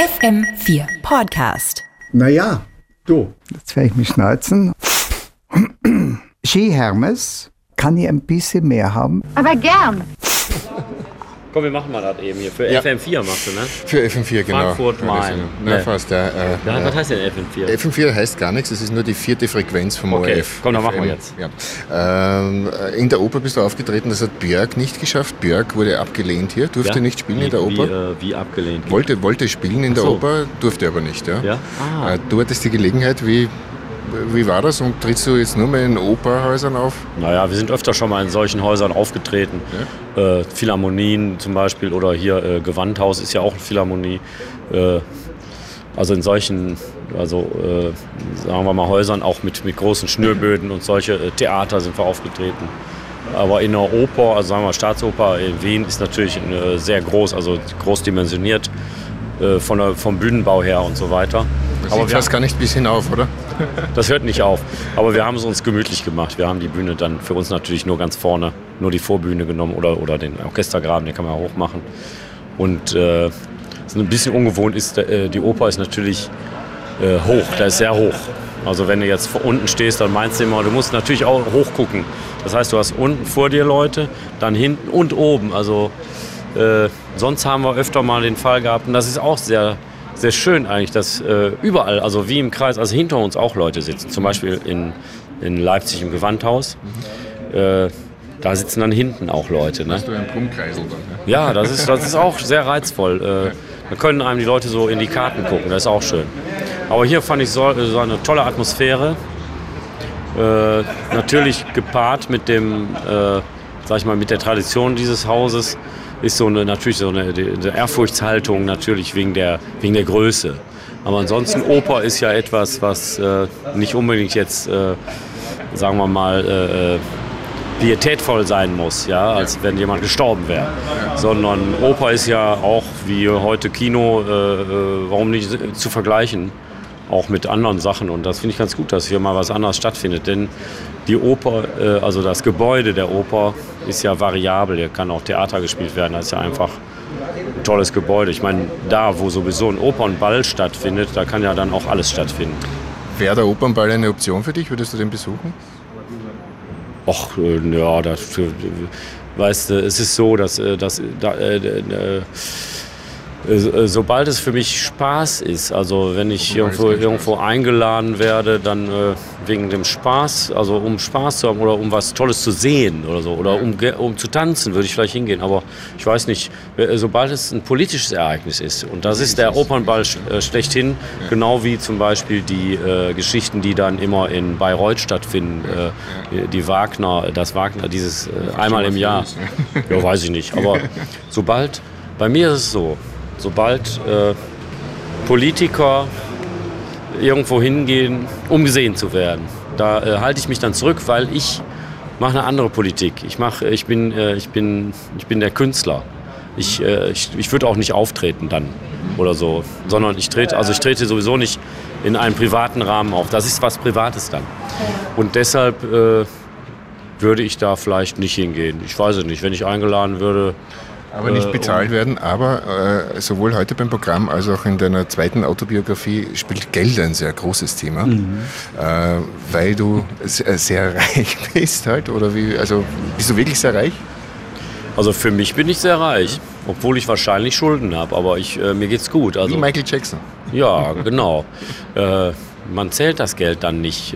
FM4 Podcast. Naja, du. Jetzt werde ich mich schneuzen. Ski Hermes, kann ich ein bisschen mehr haben? Aber gern. Komm, wir machen mal das eben hier. Für Ja. FM4 machst du, ne? Für FM4, genau. Frankfurt, Main. Na, Nee. fast, ja. Äh, Ja, was äh, heißt denn FM4? FM4 heißt gar nichts, es ist nur die vierte Frequenz vom Okay, ORF. komm, dann machen wir jetzt. Ja. Ähm, in der Oper bist du aufgetreten, das hat Björk nicht geschafft. Björk wurde abgelehnt hier, durfte Ja? nicht spielen wie, in der Oper. Wie, äh, wie abgelehnt? Wollte, wollte spielen in der so. Oper, durfte aber nicht. Ja? Ja? Ah. Äh, Du hattest die Gelegenheit, wie, wie war das und trittst du jetzt nur mehr in Operhäusern auf? Naja, wir sind öfter schon mal in solchen Häusern aufgetreten. Äh, Philharmonien zum Beispiel oder hier äh, Gewandhaus ist ja auch eine Philharmonie. Äh, also in solchen, also äh, sagen wir mal Häusern auch mit, mit großen Schnürböden und solche äh, Theater sind wir aufgetreten. Aber in der Oper, also sagen wir mal Staatsoper in Wien ist natürlich äh, sehr groß, also groß dimensioniert äh, von der, vom Bühnenbau her und so weiter. Das Aber sieht wir fast gar nicht bis hinauf, oder? Das hört nicht auf. Aber wir haben es uns gemütlich gemacht. Wir haben die Bühne dann für uns natürlich nur ganz vorne, nur die Vorbühne genommen oder, oder den Orchestergraben, den kann man ja hoch machen. Und äh, was ein bisschen ungewohnt ist, äh, die Oper ist natürlich äh, hoch, da ist sehr hoch. Also wenn du jetzt unten stehst, dann meinst du immer, du musst natürlich auch hoch gucken. Das heißt, du hast unten vor dir Leute, dann hinten und oben. Also äh, sonst haben wir öfter mal den Fall gehabt, und das ist auch sehr, sehr schön eigentlich, dass äh, überall, also wie im Kreis, also hinter uns auch Leute sitzen. Zum Beispiel in, in Leipzig im Gewandhaus. Äh, da sitzen dann hinten auch Leute. Ne? Du ein Brummkreisel dann. Ja, das ist, das ist auch sehr reizvoll. Äh, da können einem die Leute so in die Karten gucken, das ist auch schön. Aber hier fand ich so, so eine tolle Atmosphäre. Äh, natürlich gepaart mit dem, äh, ich mal, mit der Tradition dieses Hauses ist so eine, natürlich so eine, eine Ehrfurchtshaltung natürlich wegen der, wegen der Größe. Aber ansonsten Oper ist ja etwas, was äh, nicht unbedingt jetzt, äh, sagen wir mal, äh, äh, pietätvoll sein muss, ja, als wenn jemand gestorben wäre. Sondern Oper ist ja auch wie heute Kino, äh, äh, warum nicht zu vergleichen, auch mit anderen Sachen. Und das finde ich ganz gut, dass hier mal was anderes stattfindet. Denn die Oper, äh, also das Gebäude der Oper ist ja variabel. Hier kann auch Theater gespielt werden. Das ist ja einfach ein tolles Gebäude. Ich meine, da, wo sowieso ein Opernball stattfindet, da kann ja dann auch alles stattfinden. Wäre der Opernball eine Option für dich? Würdest du den besuchen? Och, äh, ja, das, äh, weißt du, es ist so, dass, dass da, äh, sobald es für mich Spaß ist, also wenn ich irgendwo, irgendwo eingeladen werde, dann äh, wegen dem Spaß, also um Spaß zu haben oder um was Tolles zu sehen oder so, oder um, um zu tanzen, würde ich vielleicht hingehen. Aber ich weiß nicht, äh, sobald es ein politisches Ereignis ist, und das ist der Opernball äh, schlechthin, genau wie zum Beispiel die äh, Geschichten, die dann immer in Bayreuth stattfinden, äh, die Wagner, das Wagner, dieses äh, einmal im Jahr. Ja, weiß ich nicht. Aber sobald, bei mir ist es so, sobald äh, Politiker irgendwo hingehen, um gesehen zu werden, da äh, halte ich mich dann zurück, weil ich mache eine andere Politik. Ich, mach, ich, bin, äh, ich, bin, ich bin der Künstler. Ich, äh, ich, ich würde auch nicht auftreten dann oder so, sondern ich trete, also ich trete sowieso nicht in einem privaten Rahmen auf. Das ist was Privates dann. Und deshalb äh, würde ich da vielleicht nicht hingehen. Ich weiß es nicht. Wenn ich eingeladen würde, Aber nicht Äh, bezahlt werden, aber äh, sowohl heute beim Programm als auch in deiner zweiten Autobiografie spielt Geld ein sehr großes Thema, äh, weil du sehr, sehr reich bist halt, oder wie, also bist du wirklich sehr reich? Also für mich bin ich sehr reich, obwohl ich wahrscheinlich Schulden habe, aber ich, äh, mir geht's gut. Also, Wie Michael Jackson. ja, genau. äh, man zählt das Geld dann nicht.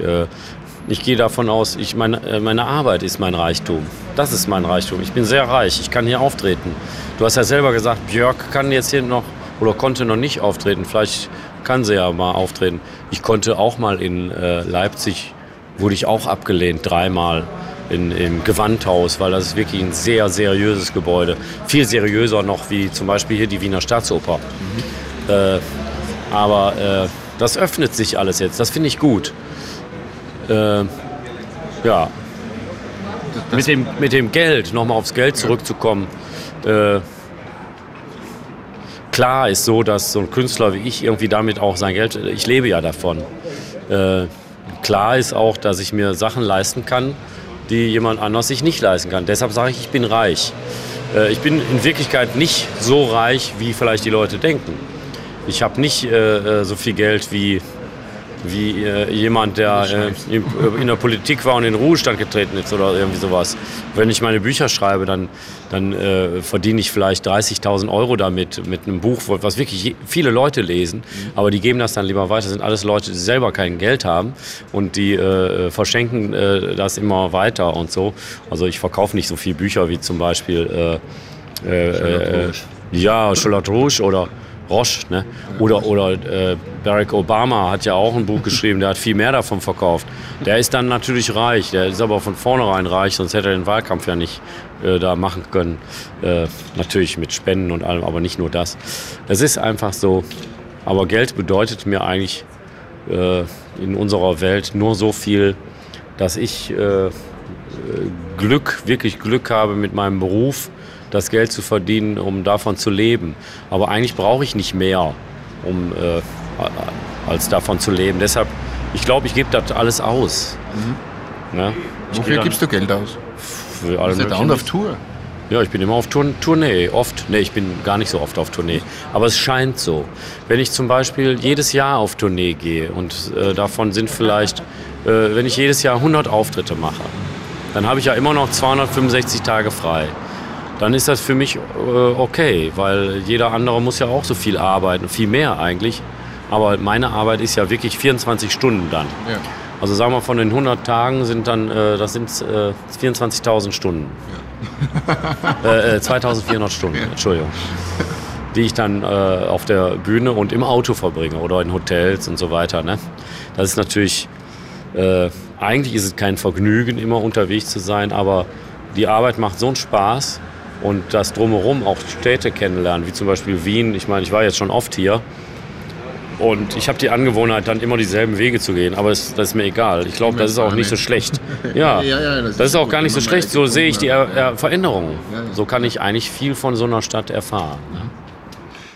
Ich gehe davon aus, ich, meine, äh, meine Arbeit ist mein Reichtum. Das ist mein Reichtum. Ich bin sehr reich. Ich kann hier auftreten. Du hast ja selber gesagt, Björk kann jetzt hier noch oder konnte noch nicht auftreten. Vielleicht kann sie ja mal auftreten. Ich konnte auch mal in äh, Leipzig, wurde ich auch abgelehnt, dreimal in, im Gewandhaus, weil das ist wirklich ein sehr seriöses Gebäude. Viel seriöser noch wie zum Beispiel hier die Wiener Staatsoper. Äh, aber äh, das öffnet sich alles jetzt. Das finde ich gut. Äh, ja. Mit dem, mit dem Geld, nochmal aufs Geld zurückzukommen. Äh, klar ist so, dass so ein Künstler wie ich irgendwie damit auch sein Geld, ich lebe ja davon. Äh, klar ist auch, dass ich mir Sachen leisten kann, die jemand anders sich nicht leisten kann. Deshalb sage ich, ich bin reich. Äh, ich bin in Wirklichkeit nicht so reich, wie vielleicht die Leute denken. ich habe nicht äh, äh, so viel Geld wie, wie äh, jemand, der äh, in, in, der Politik war und in den Ruhestand getreten ist oder irgendwie sowas. Wenn ich meine Bücher schreibe, dann, dann äh, verdiene ich vielleicht 30.000 Euro damit, mit einem Buch, was wirklich viele Leute lesen. Mhm. Aber die geben das dann lieber weiter. Das sind alles Leute, die selber kein Geld haben und die äh, verschenken äh, das immer weiter und so. Also ich verkaufe nicht so viele Bücher wie zum Beispiel äh, äh, ja, Charlotte Rouge oder Roche. Ne? Oder, oder äh, Barack Obama hat ja auch ein Buch geschrieben, der hat viel mehr davon verkauft. Der ist dann natürlich reich, der ist aber von vornherein reich, sonst hätte er den Wahlkampf ja nicht äh, da machen können. Äh, natürlich mit Spenden und allem, aber nicht nur das. Es ist einfach so. Aber Geld bedeutet mir eigentlich äh, in unserer Welt nur so viel, dass ich äh, Glück, wirklich Glück habe mit meinem Beruf das Geld zu verdienen, um davon zu leben. Aber eigentlich brauche ich nicht mehr, um äh, als davon zu leben. Deshalb, ich glaube, ich gebe das alles aus. Mhm. Ja? Wofür gibst du Geld aus? Für alle Bist du auf Tour? Ja, ich bin immer auf Tour Tournee, oft. Nee, ich bin gar nicht so oft auf Tournee. Aber es scheint so. Wenn ich zum Beispiel jedes Jahr auf Tournee gehe und äh, davon sind vielleicht, äh, wenn ich jedes Jahr 100 Auftritte mache, dann habe ich ja immer noch 265 Tage frei dann ist das für mich äh, okay, weil jeder andere muss ja auch so viel arbeiten, viel mehr eigentlich. Aber meine Arbeit ist ja wirklich 24 Stunden dann. Ja. Also sagen wir von den 100 Tagen sind dann, äh, das sind äh, 24.000 Stunden. Ja. 2400 äh, Stunden, ja. Entschuldigung. Die ich dann äh, auf der Bühne und im Auto verbringe oder in Hotels und so weiter. Ne? Das ist natürlich, äh, eigentlich ist es kein Vergnügen, immer unterwegs zu sein, aber die Arbeit macht so einen Spaß und das drumherum auch Städte kennenlernen, wie zum Beispiel Wien. Ich meine, ich war jetzt schon oft hier und ich habe die Angewohnheit, dann immer dieselben Wege zu gehen, aber das, das ist mir egal. Ich glaube, das ist auch nicht so schlecht. Ja, ja, ja das, das, ist auch gar nicht so schlecht. So sehe ich die er er Veränderungen. So kann ich eigentlich viel von so einer Stadt erfahren.